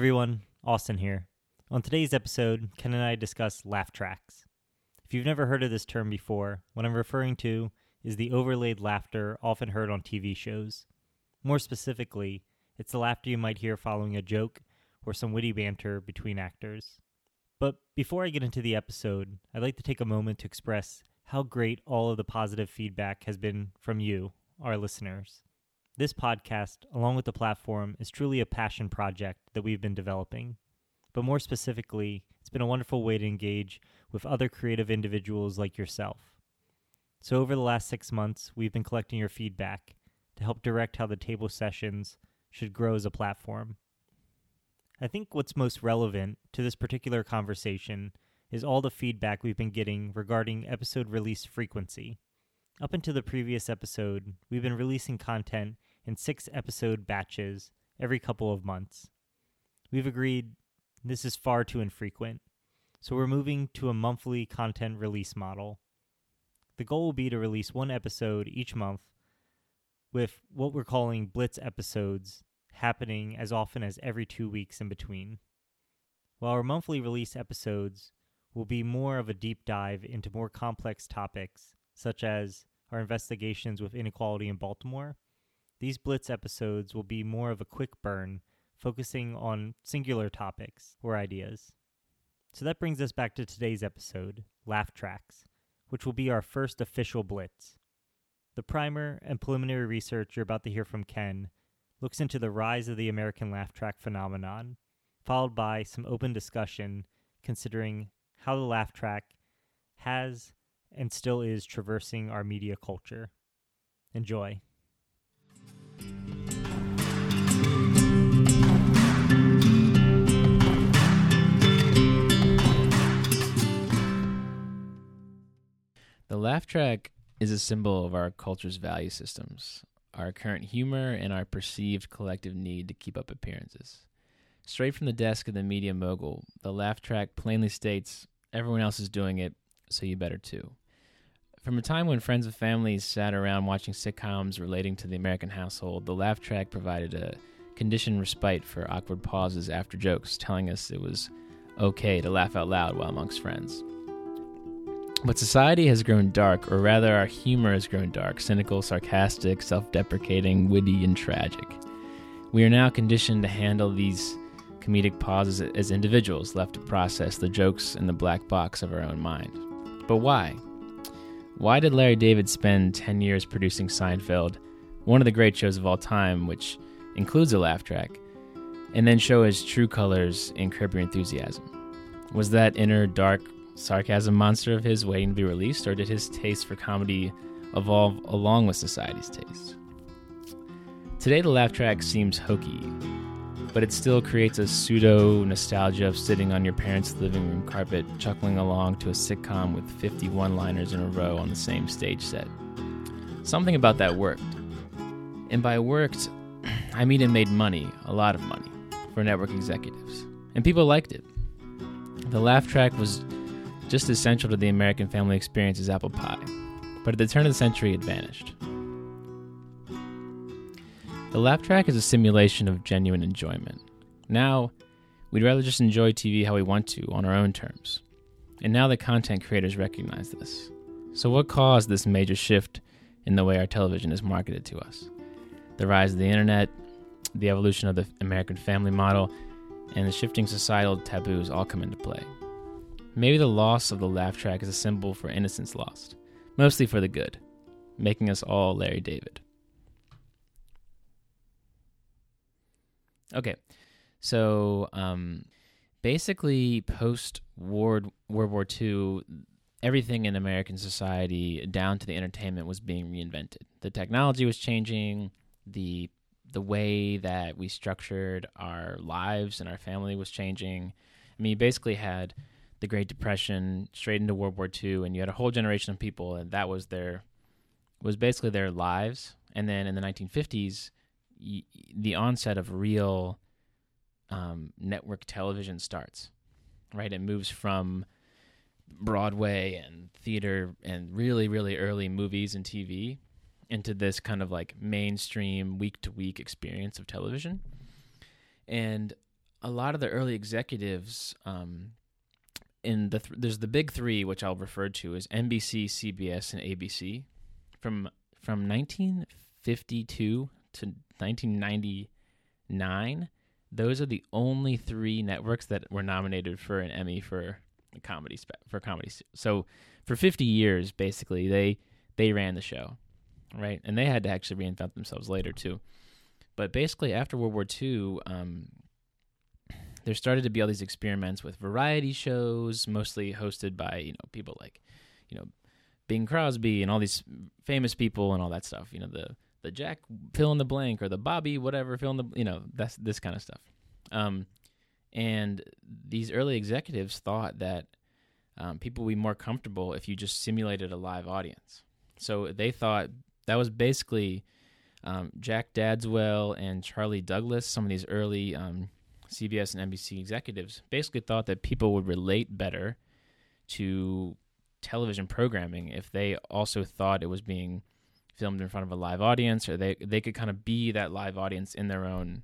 everyone, Austin here. On today's episode, Ken and I discuss laugh tracks. If you've never heard of this term before, what I'm referring to is the overlaid laughter often heard on TV shows. More specifically, it's the laughter you might hear following a joke or some witty banter between actors. But before I get into the episode, I'd like to take a moment to express how great all of the positive feedback has been from you, our listeners. This podcast, along with the platform, is truly a passion project that we've been developing. But more specifically, it's been a wonderful way to engage with other creative individuals like yourself. So, over the last six months, we've been collecting your feedback to help direct how the table sessions should grow as a platform. I think what's most relevant to this particular conversation is all the feedback we've been getting regarding episode release frequency. Up until the previous episode, we've been releasing content in six episode batches every couple of months. We've agreed this is far too infrequent, so we're moving to a monthly content release model. The goal will be to release one episode each month, with what we're calling Blitz episodes happening as often as every two weeks in between. While our monthly release episodes will be more of a deep dive into more complex topics, such as our investigations with inequality in Baltimore these Blitz episodes will be more of a quick burn, focusing on singular topics or ideas. So that brings us back to today's episode, Laugh Tracks, which will be our first official Blitz. The primer and preliminary research you're about to hear from Ken looks into the rise of the American laugh track phenomenon, followed by some open discussion considering how the laugh track has and still is traversing our media culture. Enjoy. The laugh track is a symbol of our culture's value systems, our current humor, and our perceived collective need to keep up appearances. Straight from the desk of the media mogul, the laugh track plainly states everyone else is doing it, so you better too. From a time when friends and families sat around watching sitcoms relating to the American household, the laugh track provided a conditioned respite for awkward pauses after jokes, telling us it was okay to laugh out loud while amongst friends. But society has grown dark, or rather, our humor has grown dark, cynical, sarcastic, self deprecating, witty, and tragic. We are now conditioned to handle these comedic pauses as individuals left to process the jokes in the black box of our own mind. But why? Why did Larry David spend 10 years producing Seinfeld, one of the great shows of all time, which includes a laugh track, and then show his true colors in Curb Your Enthusiasm? Was that inner dark sarcasm monster of his waiting to be released, or did his taste for comedy evolve along with society's taste? Today, the laugh track seems hokey, but it still creates a pseudo nostalgia of sitting on your parents' living room carpet, chuckling along to a sitcom with 50 one liners in a row on the same stage set. Something about that worked. And by worked, I mean it made money, a lot of money, for network executives. And people liked it. The laugh track was just as central to the American family experience as apple pie, but at the turn of the century it vanished. The laugh track is a simulation of genuine enjoyment. Now, we'd rather just enjoy TV how we want to, on our own terms. And now the content creators recognize this. So, what caused this major shift in the way our television is marketed to us? The rise of the internet, the evolution of the American family model, and the shifting societal taboos all come into play. Maybe the loss of the laugh track is a symbol for innocence lost, mostly for the good, making us all Larry David. Okay, so um, basically, post World World War II, everything in American society, down to the entertainment, was being reinvented. The technology was changing. the The way that we structured our lives and our family was changing. I mean, you basically had the Great Depression straight into World War II, and you had a whole generation of people, and that was their was basically their lives. And then in the 1950s, the onset of real um, network television starts, right? It moves from Broadway and theater and really, really early movies and TV into this kind of like mainstream week to week experience of television. And a lot of the early executives um, in the th- there's the big three, which I'll refer to as NBC, CBS, and ABC, from from 1952 to 1999. Those are the only three networks that were nominated for an Emmy for a comedy spe- for comedy. So for 50 years, basically, they they ran the show, right? And they had to actually reinvent themselves later too. But basically, after World War II, um, there started to be all these experiments with variety shows, mostly hosted by you know people like, you know, Bing Crosby and all these famous people and all that stuff. You know, the the Jack fill in the blank or the Bobby whatever fill in the you know that's this kind of stuff. Um, and these early executives thought that um, people would be more comfortable if you just simulated a live audience. So they thought that was basically um, Jack Dadswell and Charley Douglass, some of these early um, CBS and NBC executives, basically thought that people would relate better to television programming if they also thought it was being filmed in front of a live audience, or they they could kind of be that live audience in their own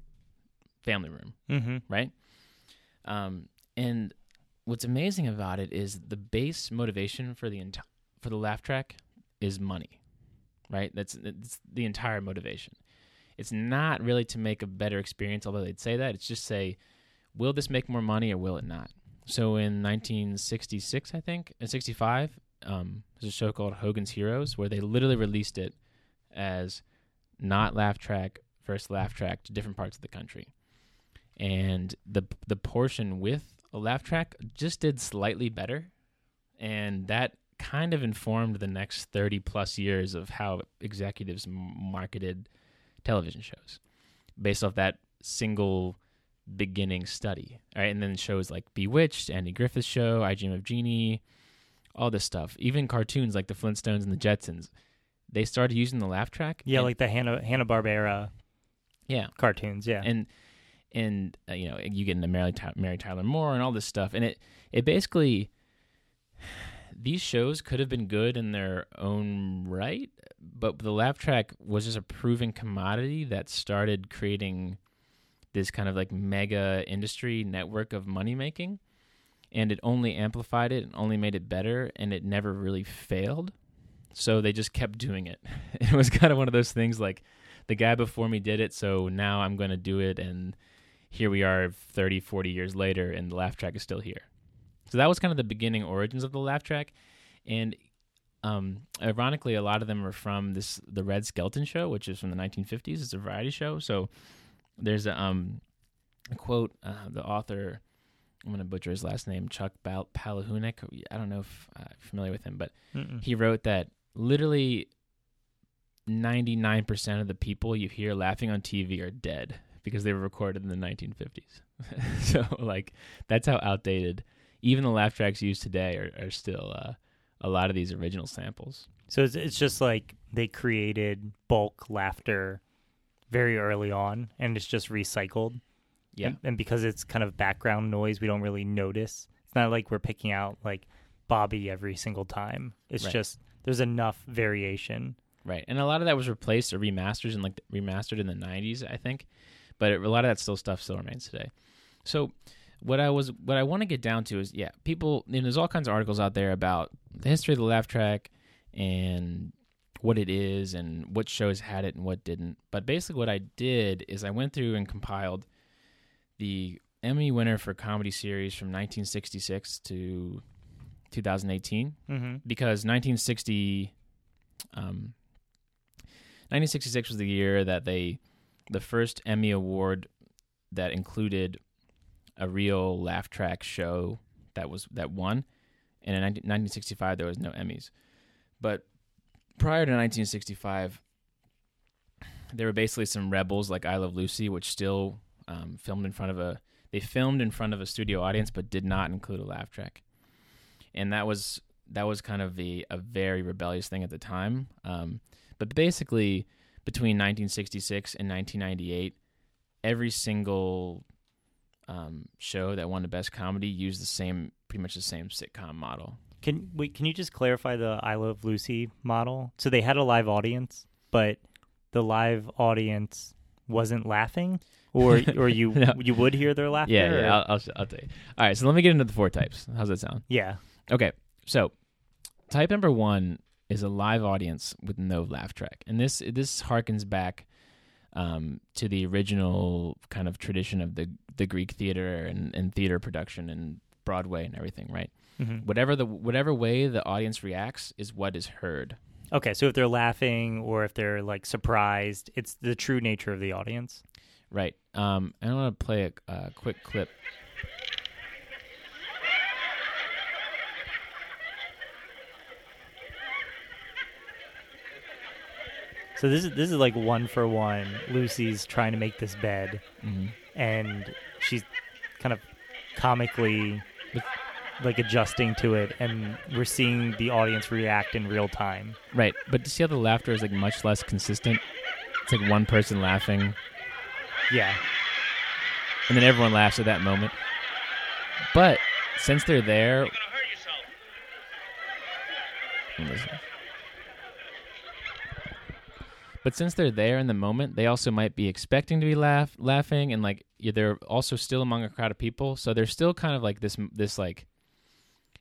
family room, Mm-hmm. right? Um, and what's amazing about it is the base motivation for the enti- for the laugh track is money, right? That's, that's the entire motivation. It's not really to make a better experience, although they'd say that. It's just say, will this make more money or will it not? So in 1966, I think, in 65, um, there's a show called Hogan's Heroes where they literally released it as not laugh track versus laugh track to different parts of the country. And the the portion with a laugh track just did slightly better. And that kind of informed the next 30 plus years of how executives marketed television shows based off that single beginning study. Right, and then shows like Bewitched, Andy Griffith's show, I Dream of Jeannie, all this stuff. Even cartoons like the Flintstones and the Jetsons, they started using the laugh track. Yeah, and- like the Hanna Hanna Barbera yeah, cartoons. Yeah. and and uh, you know you get into Mary, Ty- Mary Tyler Moore and all this stuff, and it it basically these shows could have been good in their own right, but the laugh track was just a proven commodity that started creating this kind of like mega industry network of money making, and it only amplified it and only made it better, and it never really failed. So they just kept doing it. It was kind of one of those things like the guy before me did it, so now I'm going to do it. And here we are 30, 40 years later, and the laugh track is still here. So that was kind of the beginning origins of the laugh track. And um, ironically, a lot of them are from this the Red Skelton show, which is from the 1950s. It's a variety show. So there's a, um, a quote, uh, the author, I'm going to butcher his last name, Chuck Bal- Palahniuk. I don't know if I'm familiar with him, but Mm-mm. he wrote that literally 99% of the people you hear laughing on TV are dead because they were recorded in the 1950s. so, like, that's how outdated even the laugh tracks used today are, are still uh, a lot of these original samples. So it's, it's just like they created bulk laughter very early on, and it's just recycled. Yeah. And, and because it's kind of background noise, we don't really notice. It's not like we're picking out like Bobby every single time. It's Right. just there's enough variation. Right, and a lot of that was replaced or remasters and like remastered in the '90s, I think. But it, a lot of that still stuff still remains today. So, what I was what I want to get down to is, yeah, people. There's all kinds of articles out there about the history of the laugh track and what it is and what shows had it and what didn't. But basically, what I did is I went through and compiled the Emmy winner for comedy series from 1966 to 2018 Mm-hmm. because 1960 um 1966 was the year that they the first Emmy award that included a real laugh track show that was that won. And in 19- 1965 there was no Emmys. But prior to 1965 there were basically some rebels like I Love Lucy which still um, filmed in front of a they filmed in front of a studio audience but did not include a laugh track and that was that was kind of the a very rebellious thing at the time. Um, but basically, between 1966 and 1998, every single um, show that won the best comedy used the same, pretty much the same sitcom model. Can wait? Can you just clarify the I Love Lucy model? So they had a live audience, but the live audience wasn't laughing, or or you No. you would hear their laughter. Yeah, yeah. I'll, I'll, I'll tell you. All right, so let me get into the four types. How's that sound? yeah. Okay, so type number one is a live audience with no laugh track, and this this harkens back um, to the original kind of tradition of the the Greek theater and, and theater production and Broadway and everything, right? Mhm. Whatever the whatever way the audience reacts is what is heard. Okay, so if they're laughing or if they're like surprised, it's the true nature of the audience. Right. Um, I want to play a, a quick clip. So this is this is like one for one. Lucy's trying to make this bed, Mhm. and she's kind of comically like adjusting to it, and we're seeing the audience react in real time. Right, but to see how the laughter is like much less consistent. It's like one person laughing, Yeah, and then everyone laughs at that moment. But since they're there, Listen. But since they're there in the moment, they also might be expecting to be laugh laughing, and like they're also still among a crowd of people, so they're still kind of like this this like,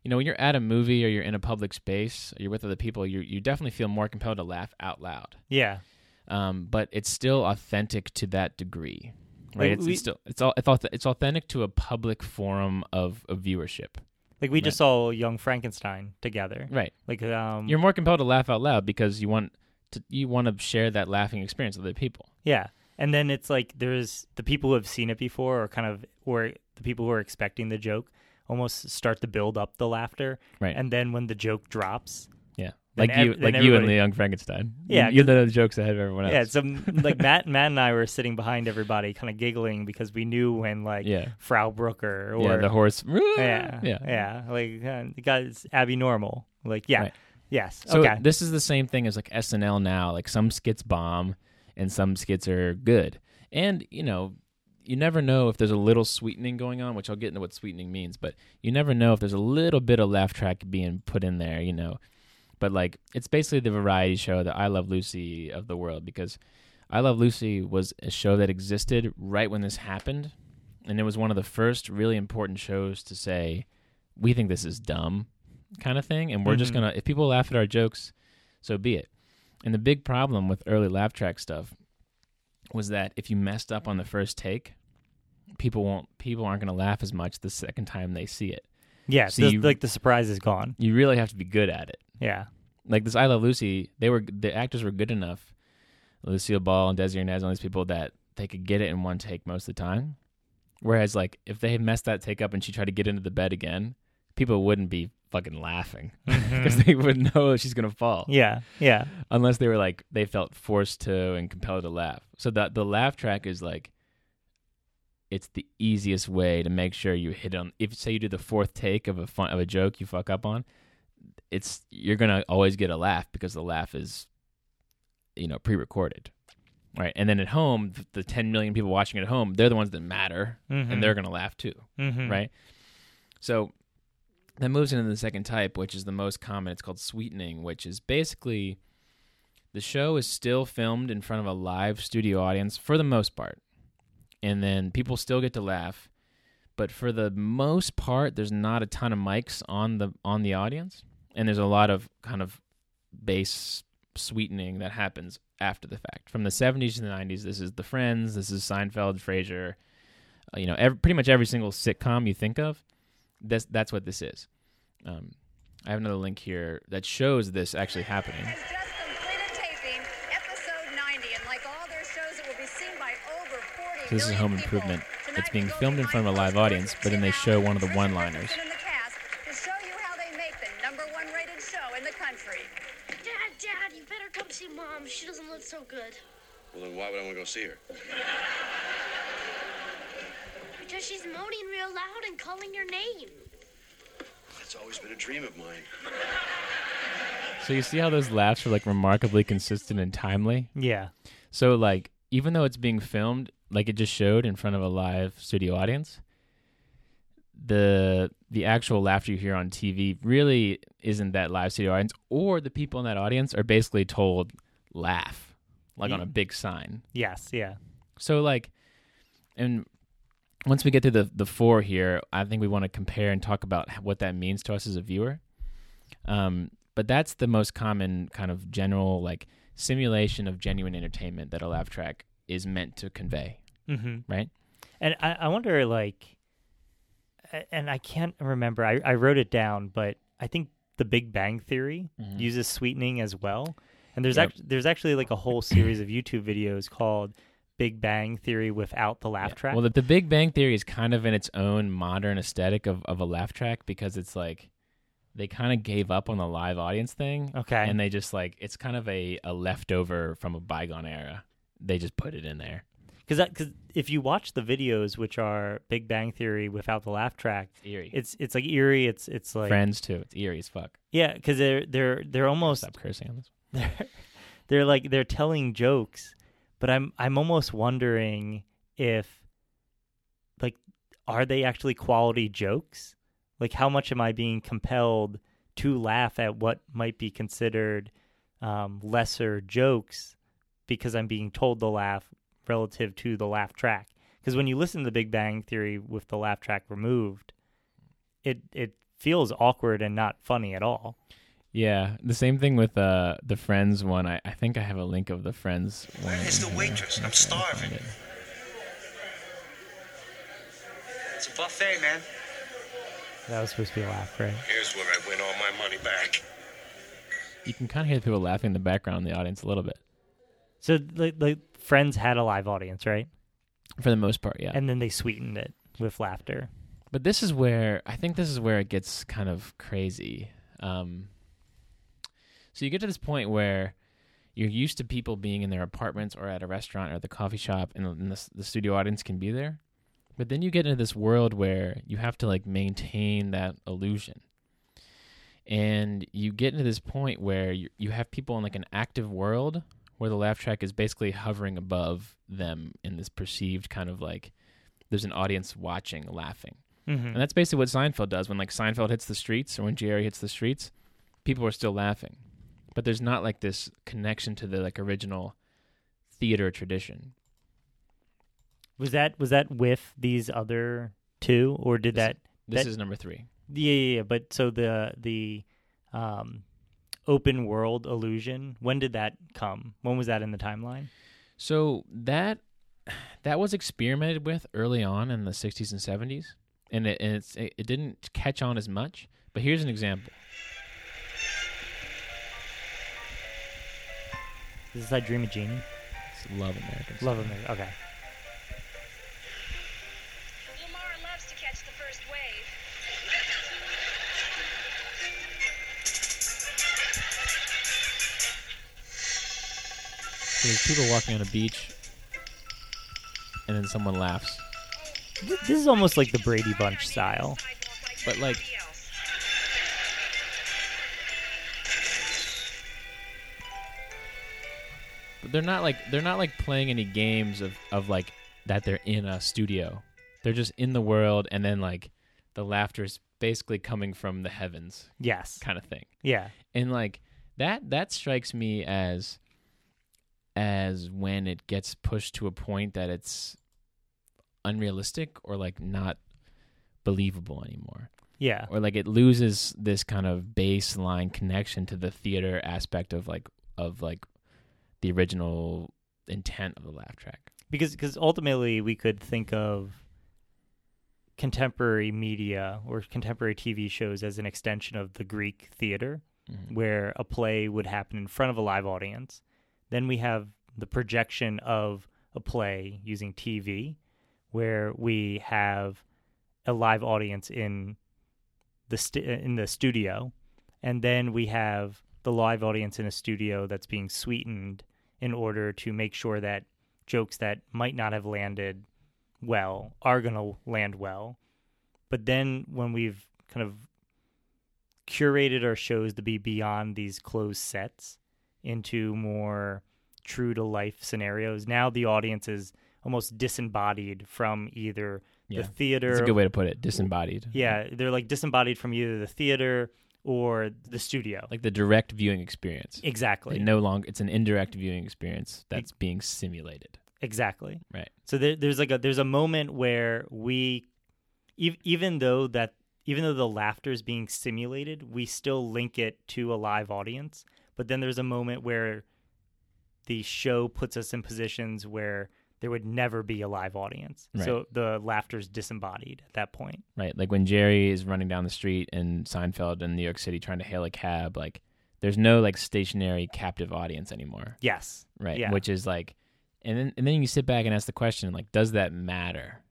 you know, when you're at a movie or you're in a public space, or you're with other people, you you definitely feel more compelled to laugh out loud. yeah, Um, but it's still authentic to that degree, right? Like, It's, we- it's still it's all it's, it's authentic to a public forum of, of viewership, like we just saw Young Frankenstein together. right? Like um, You're more compelled to laugh out loud because you want to you want to share that laughing experience with other people. Yeah. And then it's like there's the people who have seen it before or kind of or the people who are expecting the joke almost start to build up the laughter. Right. And then when the joke drops, Yeah, like you, ev- then like you and the Young Frankenstein. Yeah, you, you know the jokes ahead of everyone else. yeah, so like Matt Matt and I were sitting behind everybody kind of giggling because we knew when like yeah, Frau Blücher or yeah. The horse. yeah, yeah. yeah, like uh, the guy's Abby Normal. Like yeah. Right. Yes. So okay. this is the same thing as like SNL now. Like some skits bomb, and some skits are good. And you know, you never know if there's a little sweetening going on, which I'll get into what sweetening means. But you never know if there's a little bit of laugh track being put in there. You know, but like it's basically the variety show that I Love Lucy of the world because I Love Lucy was a show that existed right when this happened, and it was one of the first really important shows to say we think this is dumb kind of thing, and we're just Mhm. gonna if people laugh at our jokes, so be it. And the big problem with early laugh track stuff was that if you messed up on the first take, people won't people aren't gonna laugh as much the second time they see it. yeah. so the- you- like the surprise is gone. You really have to be good at it. Yeah. Like this I Love Lucy, they were the actors were good enough, Lucille Ball and Desi Arnaz, all these people that they could get it in one take most of the time. Whereas like if they had messed that take up and she tried to get into the bed again, people wouldn't be fucking laughing because Mhm. they would know she's gonna fall. yeah. Yeah. unless they were like they felt forced to and compelled to laugh. So that the laugh track is like it's the easiest way to make sure you hit on if say you do the fourth take of a fun of a joke you fuck up on, it's you're going to always get a laugh because the laugh is you know pre-recorded. Right? And then at home, the 10 million people watching at home, they're the ones that matter Mhm. and they're going to laugh too Mhm. right? So that moves into the second type, which is the most common. It's called sweetening, which is basically the show is still filmed in front of a live studio audience for the most part. And then people still get to laugh, but for the most part there's not a ton of mics on the on the audience and there's a lot of kind of bass sweetening that happens after the fact. From the 70s to the 90s, this is The Friends, this is Seinfeld, Frasier, uh, you know, every, pretty much every single sitcom you think of, that's that's what this is. Um, I have another link here that shows this actually happening. has just completed taping episode 90, and like all their shows, it will be seen by over 40 So this is million Home. Improvement. Tonight, It's being filmed in front of a live audience, but then they show one of the one-liners. Kristen and the cast to show you how they make the number one rated show in the country. Dad, Dad, you better come see Mom. She doesn't look so good. Well, then why would I want to go see her? Because she's moaning real loud and calling your name. That's always been a dream of mine. So you see how those laughs are like remarkably consistent and timely. Yeah. So like even though it's being filmed, like it just showed in front of a live studio audience, the the actual laughter you hear on TV really isn't that live studio audience, or the people in that audience are basically told laugh, like on a big sign. Yes. Yeah. So like, and once we get to the the four here, I think we want to compare and talk about what that means to us as a viewer. Um, but that's the most common kind of general like simulation of genuine entertainment that a laugh track is meant to convey, Mm-hmm. right? And I, I wonder, like, and I can't remember. I, I wrote it down, but I think The Big Bang Theory Mhm. uses sweetening as well. And there's Yep. act- there's actually like a whole series of YouTube videos called Big Bang Theory without the laugh Yeah. track. Well, the, the Big Bang Theory is kind of in its own modern aesthetic of, of a laugh track because it's like they kind of gave up on the live audience thing. okay. And they just like, it's kind of a, a leftover from a bygone era. They just put it in there. Because because if you watch the videos, which are Big Bang Theory without the laugh track, It's eerie. it's it's like eerie. It's it's like Friends too. It's eerie as fuck. yeah, because they're they're they're almost Stop cursing on this. they're they're like they're telling jokes, but I'm I'm almost wondering if like are they actually quality jokes? Like how much am I being compelled to laugh at what might be considered um, lesser jokes because I'm being told to laugh relative to the laugh track? Because when you listen to the Big Bang Theory with the laugh track removed, it it feels awkward and not funny at all. Yeah, the same thing with uh the Friends one. I, I think I have a link of the Friends one. Where's the waitress? I'm I'll try and starving. it. It's a buffet, man. That was supposed to be a laugh, right? Here's where I win all my money back. You can kind of hear the people laughing in the background in the audience a little bit. So like, like Friends had a live audience, right? For the most part, yeah. And then they sweetened it with laughter. But this is where I think this is where it gets kind of crazy. Um, so you get to this point where you're used to people being in their apartments or at a restaurant or the coffee shop, and, and the, the studio audience can be there. But then you get into this world where you have to like maintain that illusion, and you get into this point where you you have people in like an active world where the laugh track is basically hovering above them in this perceived kind of like there's an audience watching, laughing. Mm-hmm. And that's basically what Seinfeld does. When like Seinfeld hits the streets or when Jerry hits the streets, people are still laughing. But there's not like this connection to the like original theater tradition. was that was that with these other two, or did This- that? This That- is number three. Yeah, yeah, yeah. But so the the um, open world illusion. When did that come? When was that in the timeline? So that that was experimented with early on in the 60s and 70s, and it and it's, it, it didn't catch on as much. But here's an example. Is this I Dream of Jeannie? It's Love American. Love Style. America. Okay. Lamar loves to catch the first wave. So there's people walking on a beach, and then someone laughs. Th- This is almost like the Brady Bunch style. But, like- But they're not like they're not like playing any games of of like that they're in a studio. They're just in the world, and then like the laughter is basically coming from the heavens, Yes. kind of thing. Yeah. And like that that strikes me as as when it gets pushed to a point that it's unrealistic or like not believable anymore Yeah. or like it loses this kind of baseline connection to the theater aspect of like of like the original intent of the laugh track because because ultimately we could think of contemporary media or contemporary TV shows as an extension of the Greek theater, Mhm. where a play would happen in front of a live audience. Then we have the projection of a play using TV, where we have a live audience in the st- in the studio, and then we have the live audience in a studio that's being sweetened in order to make sure that jokes that might not have landed well are going to land well. But then when we've kind of curated our shows to be beyond these closed sets into more true to life scenarios, now the audience is almost disembodied from either yeah the theater. that's a good way to put it disembodied Yeah, they're like disembodied from either the theater or the studio. like the direct viewing experience exactly. No longer it's an indirect viewing experience that's being simulated Exactly. Right. So there, there's like a there's a moment where we, ev- even though that even though the laughter is being simulated, we still link it to a live audience. But then there's a moment where the show puts us in positions where there would never be a live audience. Right. So the laughter's disembodied at that point. Right. Like when Jerry is running down the street in Seinfeld in New York City trying to hail a cab, like there's no like stationary captive audience anymore. Yes. Right. Yeah. Which is like and then and then you sit back and ask the question, like, does that matter?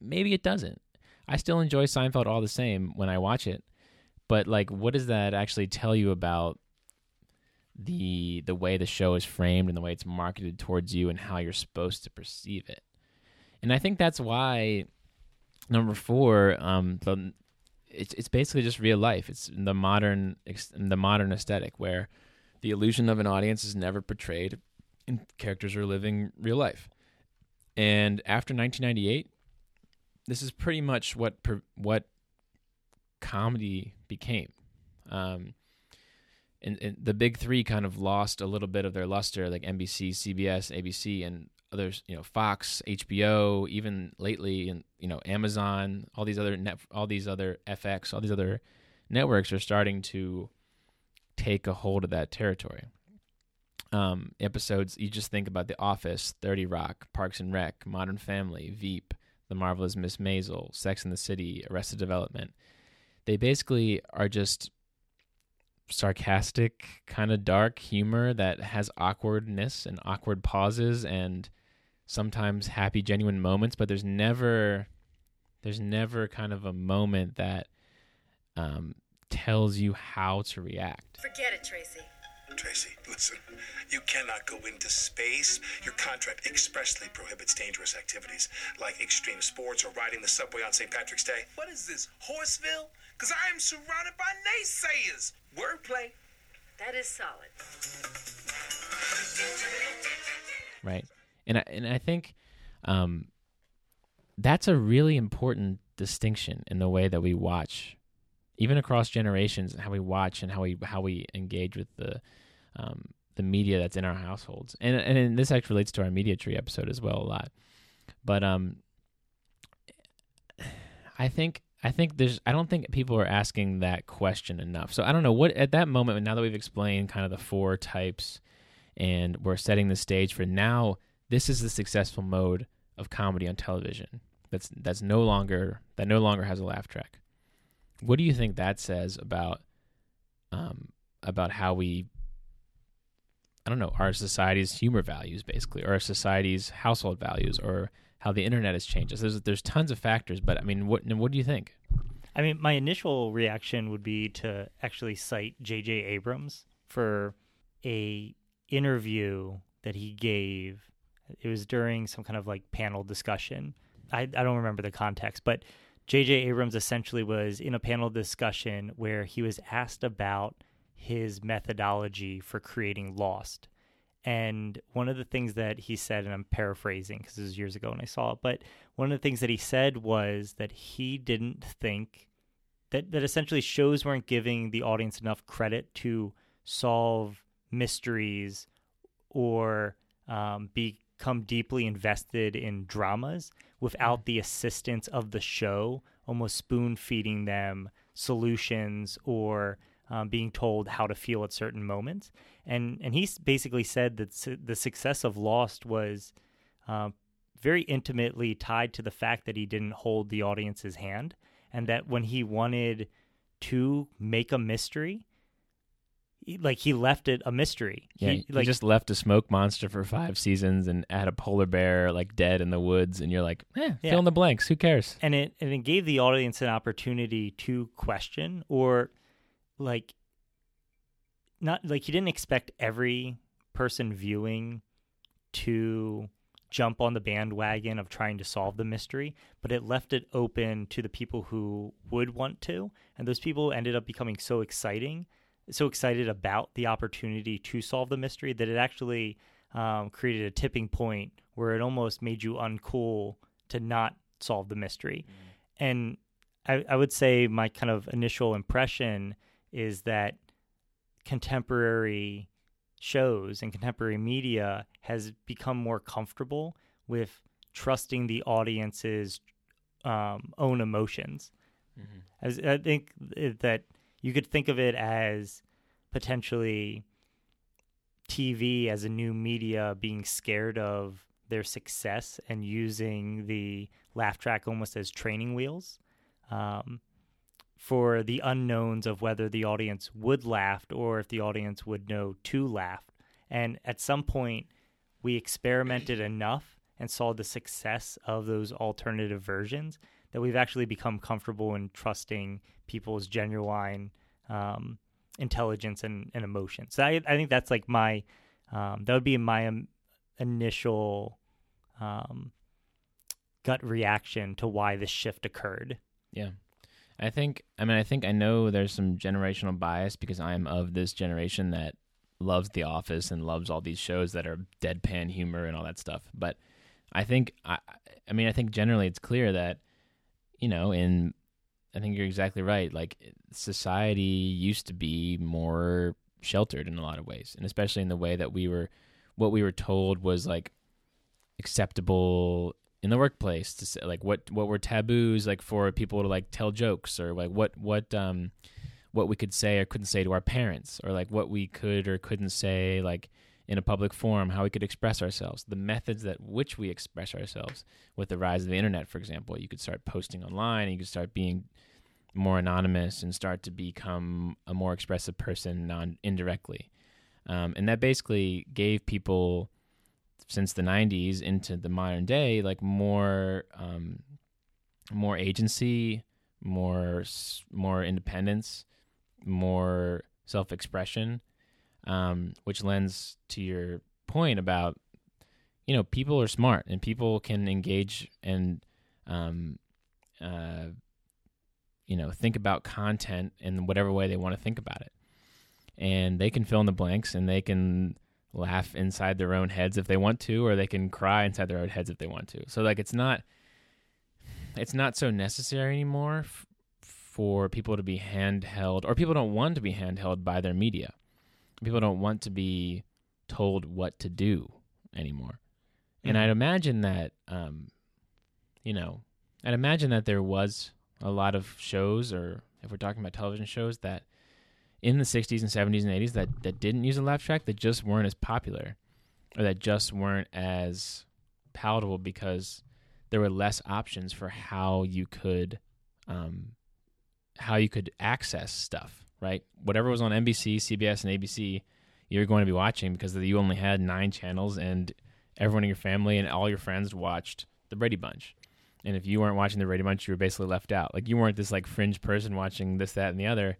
Maybe it doesn't. I still enjoy Seinfeld all the same when I watch it. But like what does that actually tell you about the the way the show is framed and the way it's marketed towards you and how you're supposed to perceive it? And I think that's why number four, um, the it's it's basically just real life. It's the modern the modern aesthetic where the illusion of an audience is never portrayed, and characters are living real life. And after 1998, this is pretty much what what comedy became. Um, and, and the big three kind of lost a little bit of their luster, like NBC, CBS, ABC, and others. You know, Fox, HBO, even lately, and you know, Amazon, all these other net, all these other FX, all these other networks are starting to take a hold of that territory. Um, episodes, you just think about The Office, 30 Rock, Parks and Rec, Modern Family, Veep, The Marvelous Miss Maisel, Sex and the City, Arrested Development. They basically are just sarcastic, kind of dark humor that has awkwardness and awkward pauses and sometimes happy genuine moments, but there's never there's never kind of a moment that um, tells you how to react. Forget it, Tracy. Tracy, listen. You cannot go into space. Your contract expressly prohibits dangerous activities like extreme sports or riding the subway on St. Patrick's Day. What is this, Horseville? Because I am surrounded by naysayers. Wordplay. That is solid. right? And I, and I think um, that's a really important distinction in the way that we watch, even across generations, how we watch and how we how we engage with the um, the media that's in our households. And and this actually relates to our media tree episode as well a lot. But um, I think I think there's I don't think people are asking that question enough. So I don't know what at that moment now that we've explained kind of the four types and we're setting the stage for now this is the successful mode of comedy on television. That's that's no longer that no longer has a laugh track. What do you think that says about um about how we I don't know, our society's humor values basically, or our society's household values or how the internet has changed us. There's there's tons of factors, but I mean, what what do you think? I mean, my initial reaction would be to actually cite J.J. Abrams for a interview that he gave. It was during some kind of like panel discussion. I, I don't remember the context, but J.J. Abrams essentially was in a panel discussion where he was asked about his methodology for creating Lost. And one of the things that he said, and I'm paraphrasing because this was years ago when I saw it, but one of the things that he said was that he didn't think that, that essentially shows weren't giving the audience enough credit to solve mysteries or um, become deeply invested in dramas without the assistance of the show, almost spoon feeding them solutions or um, being told how to feel at certain moments. And and he basically said that su- the success of Lost was uh, very intimately tied to the fact that he didn't hold the audience's hand, and that when he wanted to make a mystery, he- like he left it a mystery. Yeah, he, he just left a smoke monster for five seasons and had a polar bear like dead in the woods, and you're like, eh, Yeah. fill in the blanks. Who cares? and it and it gave the audience an opportunity to question or like not like you didn't expect every person viewing to jump on the bandwagon of trying to solve the mystery but it left it open to the people who would want to and those people ended up becoming so exciting so excited about the opportunity to solve the mystery that it actually um, created a tipping point where it almost made you uncool to not solve the mystery. And I, I would say my kind of initial impression is that contemporary shows and contemporary media has become more comfortable with trusting the audience's um, own emotions. As I think that you could think of it as potentially TV as a new media being scared of their success and using the laugh track almost as training wheels um, for the unknowns of whether the audience would laugh or if the audience would know to laugh. And at some point, we experimented enough and saw the success of those alternative versions that we've actually become comfortable in trusting people's genuine um, intelligence and, and emotion. So I, I think that's like my um, that would be my um, initial gut reaction to why this shift occurred. Yeah. I think I mean I think I know there's some generational bias because I'm of this generation that loves The Office and loves all these shows that are deadpan humor and all that stuff. But I think I I mean I think generally it's clear that you know in I think you're exactly right. Like society used to be more sheltered in a lot of ways, and especially in the way that we were what we were told was like acceptable in the workplace to say like what what were taboos like for people to like tell jokes or like what what um what we could say or couldn't say to our parents or like what we could or couldn't say like in a public forum how we could express ourselves the methods that which we express ourselves with the rise of the internet for example. You could start posting online and you could start being more anonymous and start to become a more expressive person non indirectly um, and that basically gave people since the 90s into the modern day like more um, more agency more more independence more self-expression um, which lends to your point about you know people are smart and people can engage and um, uh, you know think about content in whatever way they want to think about it. And they can fill in the blanks and they can laugh inside their own heads if they want to or they can cry inside their own heads if they want to. So like it's not it's not so necessary anymore f- for people to be handheld or people don't want to be handheld by their media. People don't want to be told what to do anymore. And i'd imagine that um you know i'd imagine that there was a lot of shows or if we're talking about television shows that in the 60s and 70s and 80s that, that didn't use a laugh track that just weren't as popular or that just weren't as palatable because there were less options for how you could um, how you could access stuff right? Whatever was on nbc cbs and abc you're going to be watching because you only had nine channels and everyone in your family and all your friends watched the brady bunch. And if you weren't watching the brady bunch you were basically left out. Like you weren't this like fringe person watching this that and the other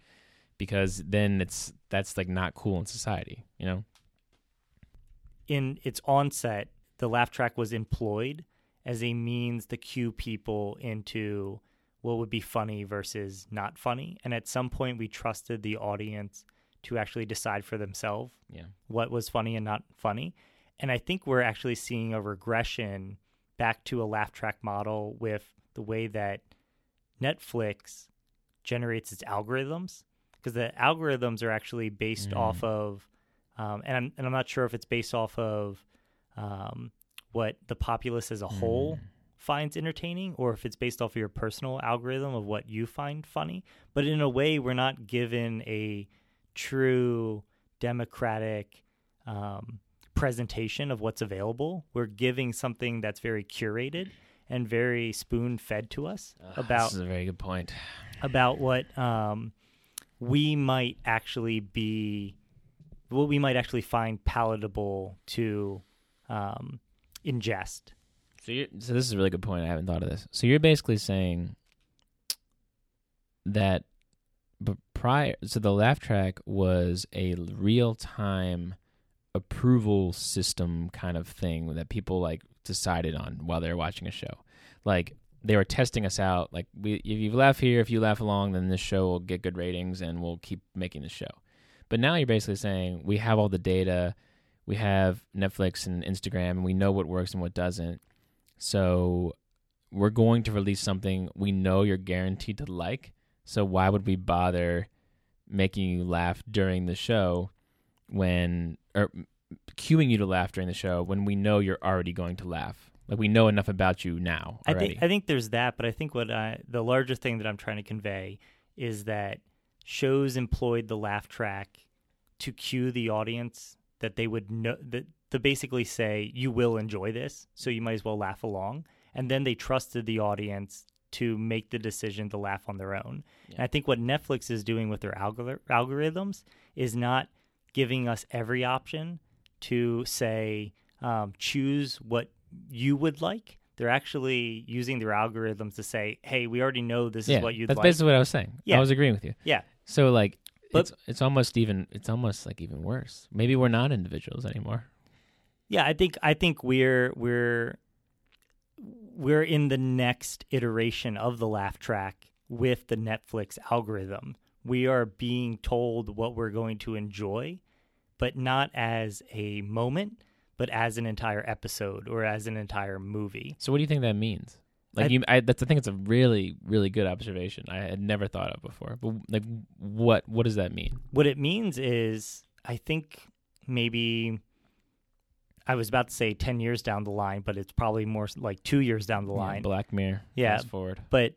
because then it's that's like not cool in society, you know. in its onset, the laugh track was employed as a means to cue people into what would be funny versus not funny. And at some point, we trusted the audience to actually decide for themselves Yeah. what was funny and not funny. And I think we're actually seeing a regression back to a laugh track model with the way that Netflix generates its algorithms because the algorithms are actually based Mm. off of, um, and I'm, and I'm not sure if it's based off of um, what the populace as a whole finds entertaining or if it's based off of your personal algorithm of what you find funny. But in a way, we're not given a true democratic um, presentation of what's available. We're giving something that's very curated and very spoon fed to us about This is a very good point. about what um, we might actually be, what we might actually find palatable to um, ingest. So so this is a really good point. I haven't thought of this. So you're basically saying that but prior so the laugh track was a real time approval system kind of thing that people like decided on while they were watching a show. Like they were testing us out. Like we, if you laugh here, if you laugh along, then this show will get good ratings and we'll keep making the show. But now you're basically saying we have all the data, we have Netflix and Instagram, and we know what works and what doesn't. So we're going to release something we know you're guaranteed to like. So why would we bother making you laugh during the show when or cueing you to laugh during the show when we know you're already going to laugh. Like we know enough about you now I think I think there's that, but I think what I, the larger thing that I'm trying to convey is that shows employed the laugh track to cue the audience that they would know that to basically say you will enjoy this, so you might as well laugh along, and then they trusted the audience to make the decision to laugh on their own. And I think what Netflix is doing with their algor- algorithms is not giving us every option to say um, choose what you would like. They're actually using their algorithms to say, "Hey, we already know this yeah, is what you'd that's like." basically what I was saying. Yeah. I was agreeing with you. yeah, So like, But- it's it's almost even it's almost like even worse. Maybe we're not individuals anymore. yeah. I think I think we're we're we're in the next iteration of the laugh track with the Netflix algorithm. We are being told what we're going to enjoy, but not as a moment, but as an entire episode or as an entire movie. So what do you think that means? Like I- you, I, that's I think it's a really really good observation. I had never thought of before. But like, what what does that mean? What it means is, I think maybe I was about to say 10 years down the line, but it's probably more like two years down the Yeah, line. Black Mirror. Yeah. Fast forward. But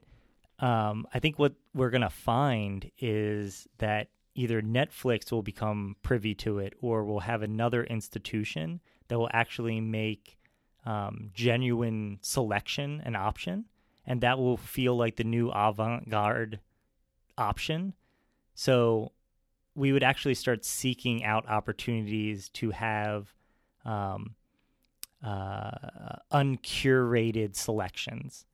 um, I think what we're going to find is that either Netflix will become privy to it or we'll have another institution that will actually make um, genuine selection an option. And that will feel like the new avant garde option. So we would actually start seeking out opportunities to have um, uh, uncurated selections.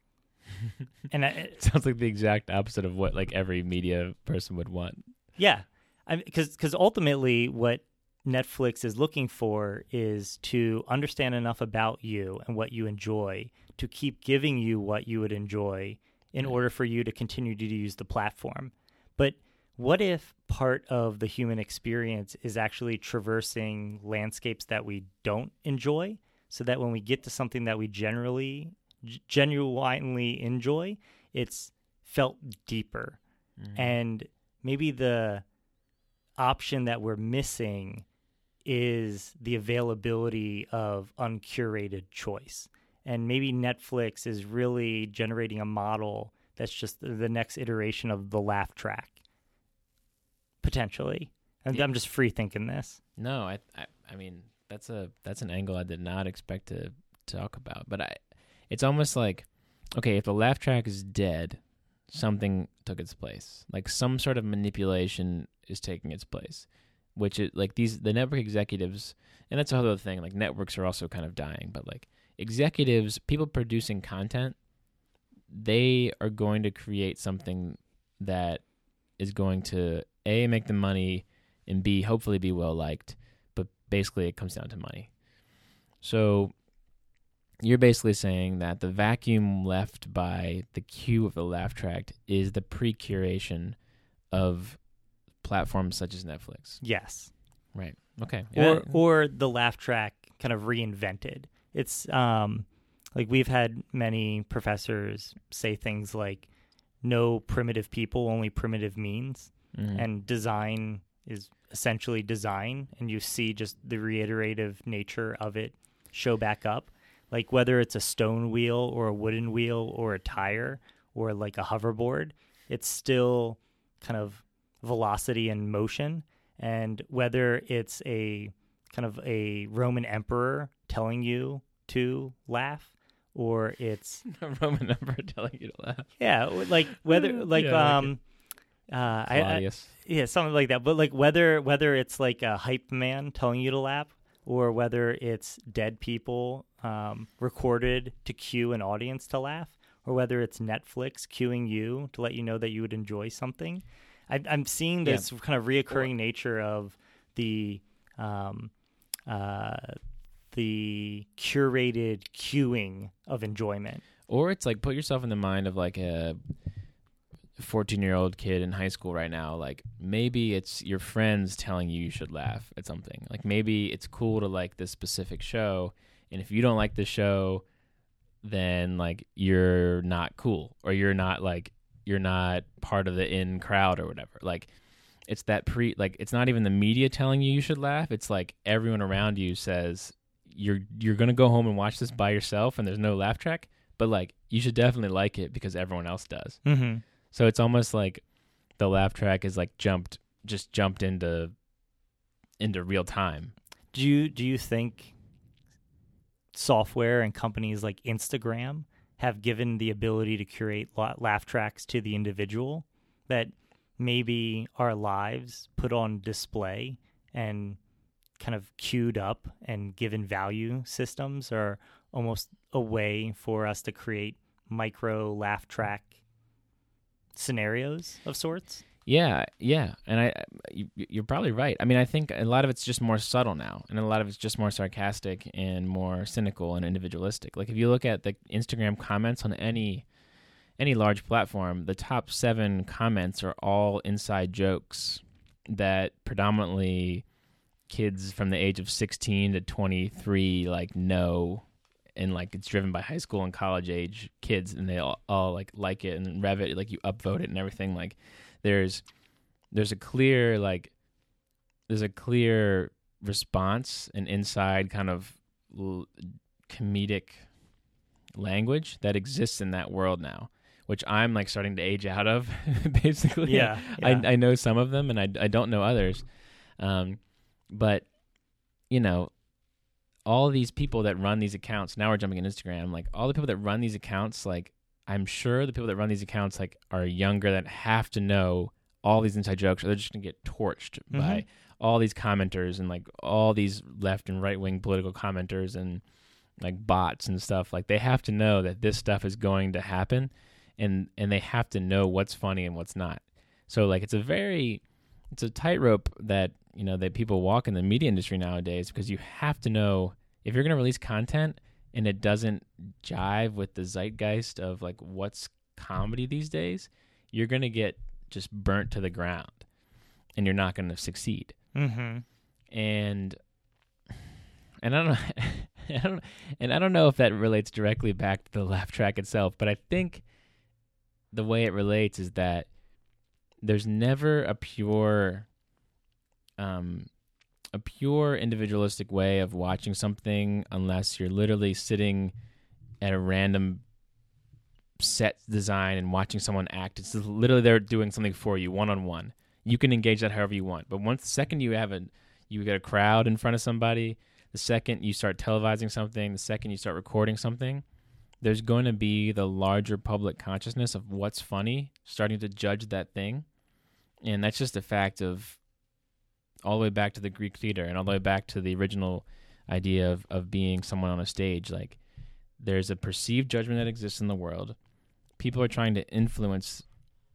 and I, Sounds like the exact opposite of what like every media person would want. Yeah, because because ultimately what Netflix is looking for is to understand enough about you and what you enjoy to keep giving you what you would enjoy in order for you to continue to use the platform. But what if part of the human experience is actually traversing landscapes that we don't enjoy so that when we get to something that we generally genuinely enjoy, it's felt deeper. Mm-hmm. And maybe the option that we're missing is the availability of uncurated choice. And maybe Netflix is really generating a model that's just the next iteration of the laugh track, potentially. And I'm just free thinking this. No, I, I I mean that's a that's an angle I did not expect to talk about. But I it's almost like okay, if the laugh track is dead, something took its place. Like some sort of manipulation is taking its place. Which is like these the network executives and that's a whole other thing. Like networks are also kind of dying, but like executives, people producing content, they are going to create something that is going to A make them money and B hopefully be well liked but basically it comes down to money. So you're basically saying that the vacuum left by the cue of the laugh track is the pre-curation of platforms such as Netflix. Yes. Right. Okay. or Yeah. or the laugh track kind of reinvented. It's um like we've had many professors say things like no primitive people, only primitive means. Mhm. And design is essentially design and you see just the reiterative nature of it show back up. Like whether it's a stone wheel or a wooden wheel or a tire or like a hoverboard, it's still kind of velocity and motion and whether it's a kind of a Roman emperor telling you to laugh or it's a Roman emperor telling you to laugh. yeah like whether like Yeah, I like um uh I, I yeah something like that but like whether whether it's like a hype man telling you to laugh or whether it's dead people um recorded to cue an audience to laugh or whether it's Netflix cueing you to let you know that you would enjoy something I, I'm seeing Yeah. this kind of reoccurring nature of the um uh the curated queuing of enjoyment Or it's like put yourself in the mind of like a 14 year old kid in high school right now. Like maybe it's your friends telling you you should laugh at something. Like maybe it's cool to like this specific show. And if you don't like the show, then like you're not cool or you're not like, you're not part of the in crowd or whatever. Like it's that pre like it's not even the media telling you you should laugh. It's like everyone around you says you're you're gonna go home and watch this by yourself, and there's no laugh track. But like you should definitely like it because everyone else does. Mm-hmm. So it's almost like the laugh track is like jumped just jumped into into real time. Do you do you think software and companies like Instagram have given the ability to curate laugh tracks to the individual that maybe our lives put on display and kind of queued up and given value systems are almost a way for us to create micro laugh track scenarios of sorts. Yeah, yeah, and I, you, you're probably right. I mean, I think a lot of it's just more subtle now, and a lot of it's just more sarcastic and more cynical and individualistic. Like if you look at the Instagram comments on any any large platform, the top seven comments are all inside jokes that predominantly kids from the age of 16 to 23 like know and like it's driven by high school and college age kids and they all, all like like it and rev it like you upvote it and everything like there's there's a clear like there's a clear response and inside kind of l- comedic language that exists in that world now which i'm like starting to age out of basically Yeah, yeah. I, I know some of them and I, I don't know others um, but you know all these people that run these accounts now we're jumping in instagram like all the people that run these accounts like i'm sure the people that run these accounts like are younger that have to know all these inside jokes or they're just gonna get torched mm-hmm. by all these commenters and like all these left and right wing political commenters and like bots and stuff. Like they have to know that this stuff is going to happen and and they have to know what's funny and what's not. So like it's a very it's a tightrope that you know that people walk in the media industry nowadays because you have to know if you're going to release content and it doesn't jive with the zeitgeist of like what's comedy these days you're going to get just burnt to the ground and you're not going to succeed Mm-hmm. and and I don't I don't and I don't know if that relates directly back to the laugh track itself, but I think the way it relates is that there's never a pure um a pure individualistic way of watching something unless you're literally sitting at a random set design and watching someone act. It's literally they're doing something for you one on one. You can engage that however you want. But once the second you have a you get a crowd in front of somebody, the second you start televising something, the second you start recording something, there's going to be the larger public consciousness of what's funny starting to judge that thing. And that's just a fact of all the way back to the Greek theater and all the way back to the original idea of, of being someone on a stage. Like there's a perceived judgment that exists in the world. People are trying to influence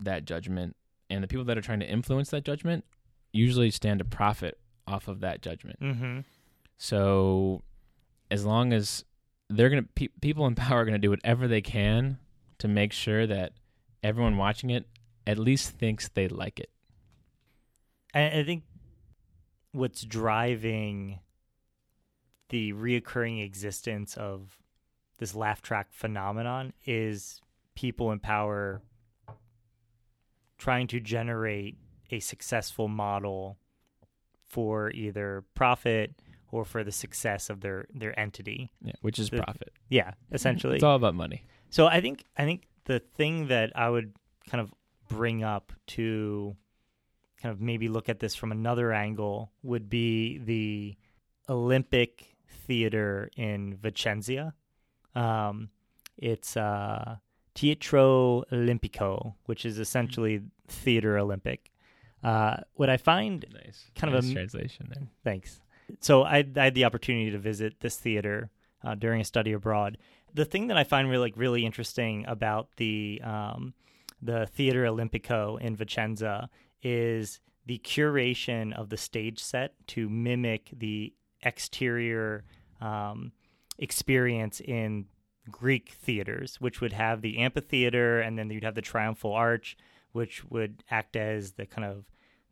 that judgment, and the people that are trying to influence that judgment usually stand to profit off of that judgment. Mm-hmm. So as long as they're gonna pe- people in power are gonna do whatever they can to make sure that everyone watching it at least thinks they like it. I, I think what's driving the reoccurring existence of this laugh track phenomenon is people in power trying to generate a successful model for either profit or for the success of their their entity. Yeah, which is The- profit. Yeah, essentially. It's all about money. So I think I think the thing that I would kind of bring up to kind of maybe look at this from another angle would be the Olympic Theater in Vicenza. Um, it's uh, Teatro Olimpico, which is essentially Theater Olympic. Uh, what I find Nice. Kind of a- translation there. Thanks. So I, I had the opportunity to visit this theater uh, during a study abroad. The thing that I find really like really interesting about the um, the Theater Olimpico in Vicenza is the curation of the stage set to mimic the exterior um, experience in Greek theaters, which would have the amphitheater, and then you'd have the triumphal arch, which would act as the kind of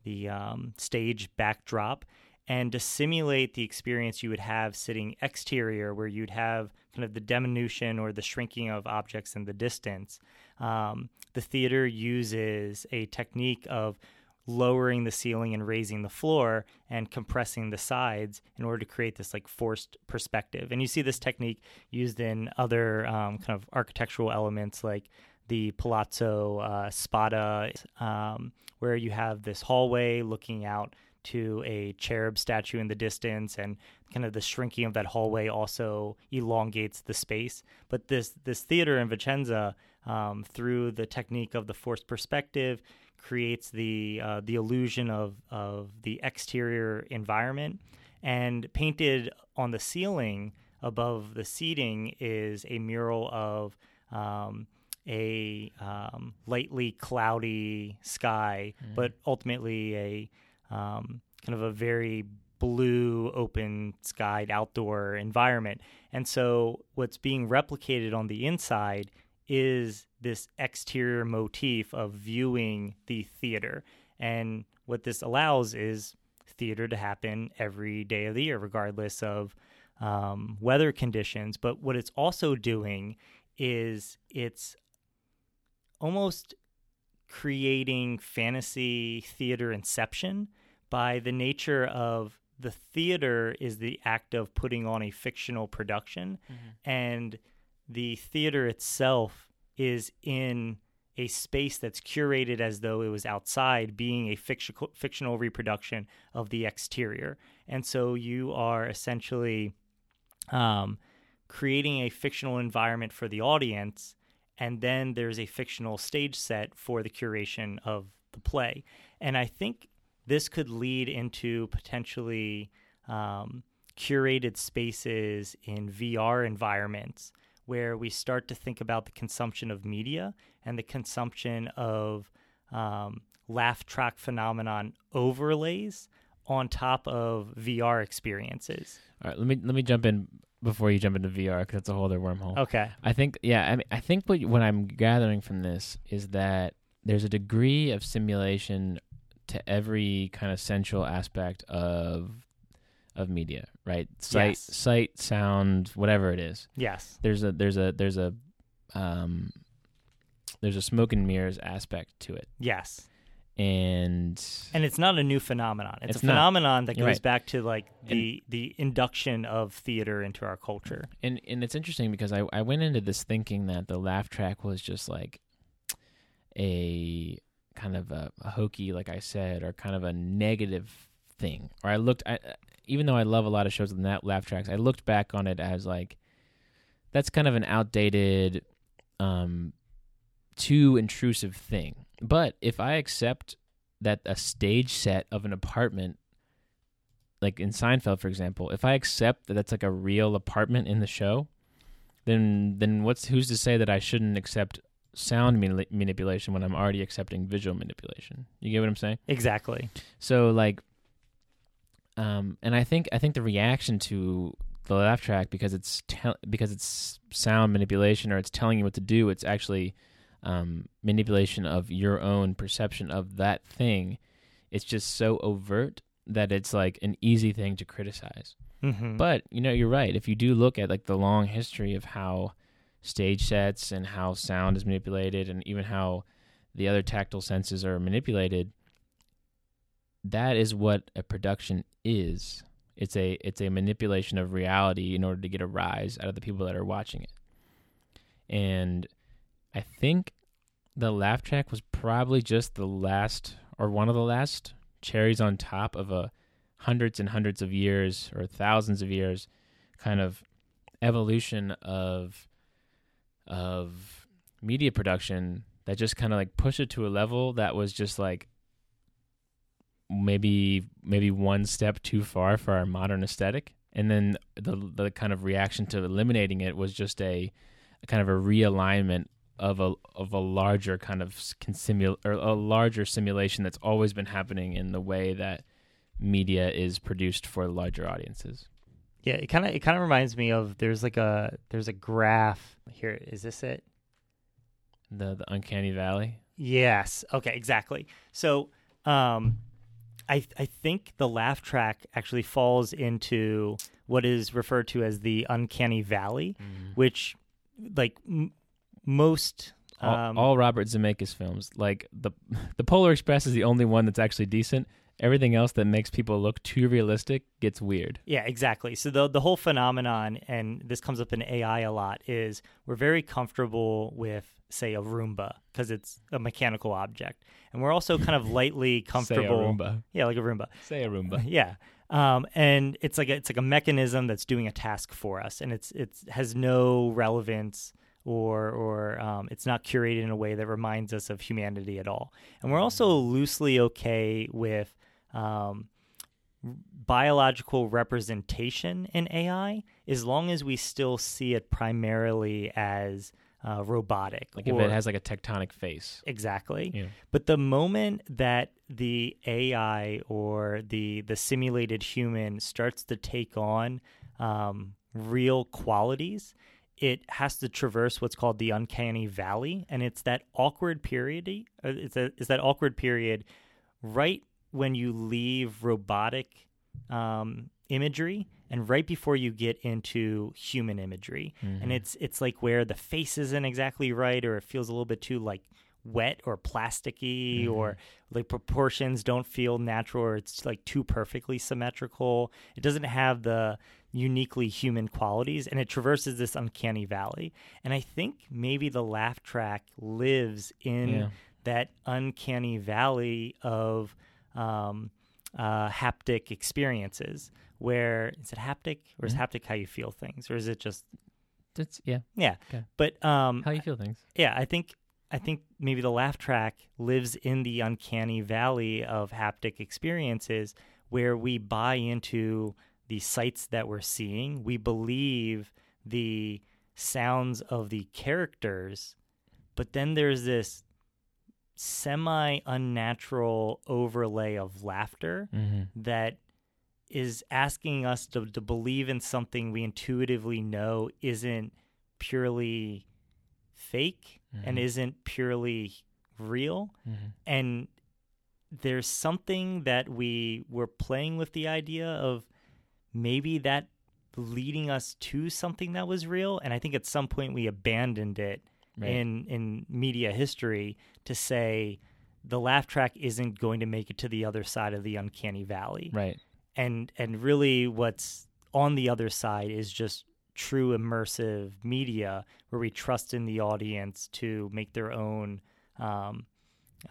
the um, stage backdrop, and to simulate the experience you would have sitting exterior, where you'd have kind of the diminution or the shrinking of objects in the distance. Um, the theater uses a technique of lowering the ceiling and raising the floor and compressing the sides in order to create this like forced perspective. And you see this technique used in other um, kind of architectural elements like the Palazzo uh, Spada, um, where you have this hallway looking out to a cherub statue in the distance and kind of the shrinking of that hallway also elongates the space but this this theater in Vicenza um, through the technique of the forced perspective creates the uh, the illusion of of the exterior environment and painted on the ceiling above the seating is a mural of um, a um, lightly cloudy sky, but ultimately a um, kind of a very blue, open skied outdoor environment. And so, what's being replicated on the inside is this exterior motif of viewing the theater. And what this allows is theater to happen every day of the year, regardless of um, weather conditions. But what it's also doing is it's almost creating fantasy theater inception by the nature of the theater is the act of putting on a fictional production and the theater itself is in a space that's curated as though it was outside being a fictional fictional reproduction of the exterior and so you are essentially um, creating a fictional environment for the audience and then there's a fictional stage set for the curation of the play. And I think this could lead into potentially um, curated spaces in VR environments where we start to think about the consumption of media and the consumption of um, laugh track phenomenon overlays on top of VR experiences. All right, let me let me jump in before you jump into VR because that's a whole other wormhole. Okay. I think yeah, I mean I think what what I'm gathering from this is that there's a degree of simulation to every kind of central aspect of of media, right? Sight, Yes. sight, sound, whatever it is. Yes. There's a there's a there's a um there's a smoke and mirrors aspect to it. Yes. And and it's not a new phenomenon. It's, It's a not. phenomenon that goes right. back to like the the induction of theater into our culture. and and it's interesting because I I went into this thinking that the laugh track was just like a kind of a, a hokey, like I said, or kind of a negative thing. Or I looked, I, even though I love a lot of shows with that laugh tracks, I looked back on it as like that's kind of an outdated, um, too intrusive thing. But if I accept that a stage set of an apartment like in Seinfeld, for example, if I accept that that's like a real apartment in the show, then then what's who's to say that I shouldn't accept sound mani- manipulation when I'm already accepting visual manipulation? You get what I'm saying? Exactly. So like, um, and I think I think the reaction to the laugh track because it's tel- because it's sound manipulation or it's telling you what to do. It's actually um, manipulation of your own perception of that thing. It's just so overt that it's like an easy thing to criticize. hmm But you know, you're right. If you do look at like the long history of how stage sets and how sound is manipulated, and even how the other tactile senses are manipulated, that is what a production is. It's a it's a manipulation of reality in order to get a rise out of the people that are watching it. And I think the laugh track was probably just the last or one of the last cherries on top of a hundreds and hundreds of years or thousands of years kind of evolution of of media production that just kind of like pushed it to a level that was just like maybe maybe one step too far for our modern aesthetic and then the the kind of reaction to eliminating it was just a, a kind of a realignment of a of a larger kind of s- consimul or a larger simulation that's always been happening in the way that media is produced for larger audiences. Yeah, it kind of it kind of reminds me of there's like a there's a graph here. Is this it? The the uncanny valley. Yes. Okay. Exactly. So, um, I I think the laugh track actually falls into what is referred to as the uncanny valley, which, like m- most All, Um, all Robert Zemeckis films, like the the Polar Express, is the only one that's actually decent. Everything else that makes people look too realistic gets weird. Yeah, exactly. So the the whole phenomenon, and this comes up in AI a lot, is we're very comfortable with, say, a Roomba because it's a mechanical object, and we're also kind of lightly comfortable. Say a Roomba. Yeah, like a Roomba. Say a Roomba. Yeah. Um, and it's like a, it's like a mechanism that's doing a task for us, and it's it's has no relevance or or um, it's not curated in a way that reminds us of humanity at all. And we're also loosely okay with um, biological representation in AI as long as we still see it primarily as uh, robotic. Like if it has like a tectonic face. Exactly. Yeah. But the moment that the AI or the the simulated human starts to take on um, real qualities, it has to traverse what's called the uncanny valley, and it's that awkward period. uh, It's a, it's that awkward period right when you leave robotic um, imagery and right before you get into human imagery. And it's it's like where the face isn't exactly right or it feels a little bit too like wet or plasticky or like proportions don't feel natural or it's like too perfectly symmetrical. It doesn't have the uniquely human qualities and it traverses this uncanny valley. And i think maybe the laugh track lives in Yeah. that uncanny valley of um, uh, haptic experiences where is it haptic or is haptic how you feel things or is it just That's yeah. yeah Okay. but um How you feel things. yeah i think i think maybe the laugh track lives in the uncanny valley of haptic experiences where we buy into the sights that we're seeing we believe the sounds of the characters but then there's this semi unnatural overlay of laughter Mm-hmm. that is asking us to, to believe in something we intuitively know isn't purely fake and Mhm. isn't purely real Mm-hmm. and there's something that we were playing with the idea of maybe that leading us to something that was real and i think at some point we abandoned it Right. in in media history to say the laugh track isn't going to make it to the other side of the uncanny valley Right. and and really what's on the other side is just true immersive media where we trust in the audience to make their own um,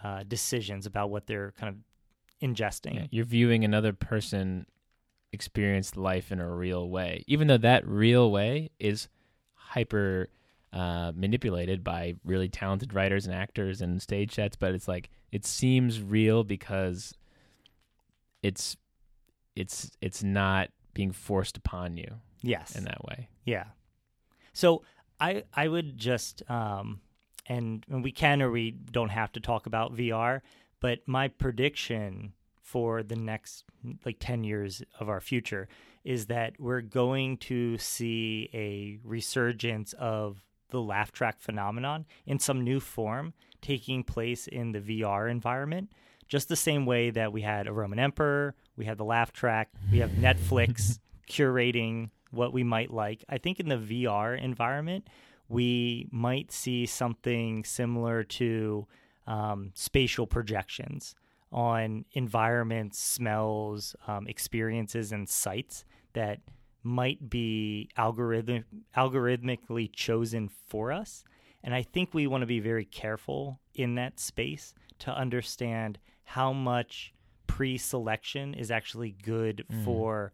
uh, decisions about what they're kind of ingesting. Yeah, you're viewing another person experience life in a real way, even though that real way is hyper uh, manipulated by really talented writers and actors and stage sets. But it's like it seems real because it's it's it's not being forced upon you Yes. in that way. Yeah. So I I would just um and, and we can or we don't have to talk about VR, but my prediction for the next like 10 years of our future is that we're going to see a resurgence of the laugh track phenomenon in some new form taking place in the VR environment just the same way that we had a Roman emperor, we had the laugh track, we have Netflix curating what we might like. I think in the VR environment, we might see something similar to um, spatial projections on environments, smells, um, experiences, and sights that might be algorithmic, algorithmically chosen for us. And I think we want to be very careful in that space to understand how much pre selection is actually good for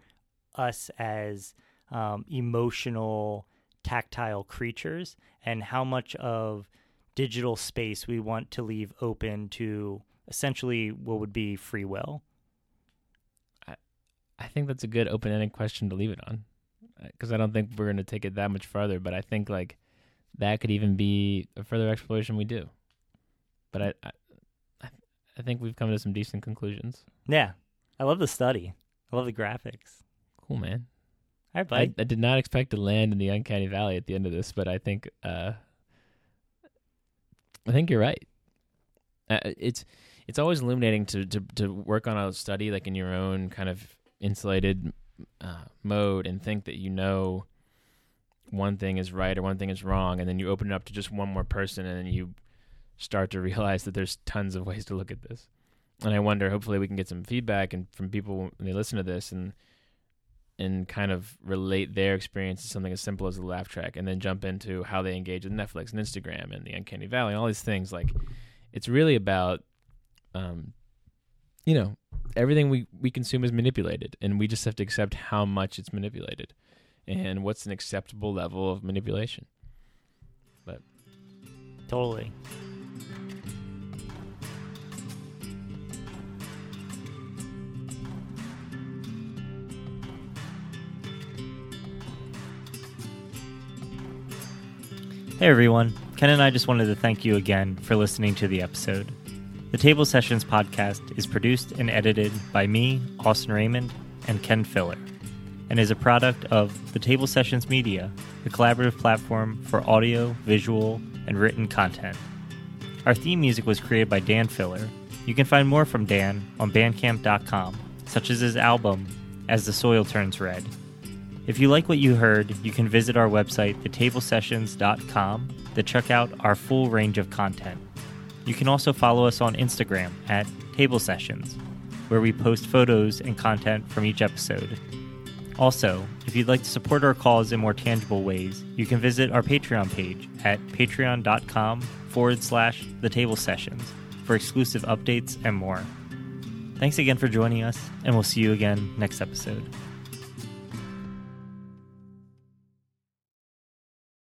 us as um, emotional, tactile creatures, and how much of digital space we want to leave open to essentially what would be free will. I think that's a good open-ended question to leave it on, because I don't think we're going to take it that much farther. But I think like that could even be a further exploration we do. But I, I, I- think we've come to some decent conclusions. Yeah. I love the study. I love the graphics. Cool, man. All right. I, I did not expect to land in the uncanny valley at the end of this, but I think uh, I think you're right. Uh, it's it's always illuminating to, to to work on a study like in your own kind of insulated uh, mode and think that you know one thing is right or one thing is wrong, and then you open it up to just one more person, and then you start to realize that there's tons of ways to look at this. And I wonder, hopefully, we can get some feedback and from people when they listen to this and and kind of relate their experience to something as simple as a laugh track, and then jump into how they engage with Netflix and Instagram and the Uncanny Valley and all these things. Like, it's really about, um, you know, everything we we consume is manipulated, and we just have to accept how much it's manipulated, and what's an acceptable level of manipulation. But totally. Hey everyone, Ken and I just wanted to thank you again for listening to the episode. The Table Sessions podcast is produced and edited by me, Austin Raymond, and Ken Filler, and is a product of the Table Sessions Media, the collaborative platform for audio, visual, and written content. Our theme music was created by Dan Filler. You can find more from Dan on Bandcamp.com, such as his album, As the Soil Turns Red. If you like what you heard, you can visit our website, thetablesessions.com, to check out our full range of content. You can also follow us on Instagram at Table Sessions, where we post photos and content from each episode. Also, if you'd like to support our cause in more tangible ways, you can visit our Patreon page at patreon.com forward slash the table sessions for exclusive updates and more. Thanks again for joining us, and we'll see you again next episode.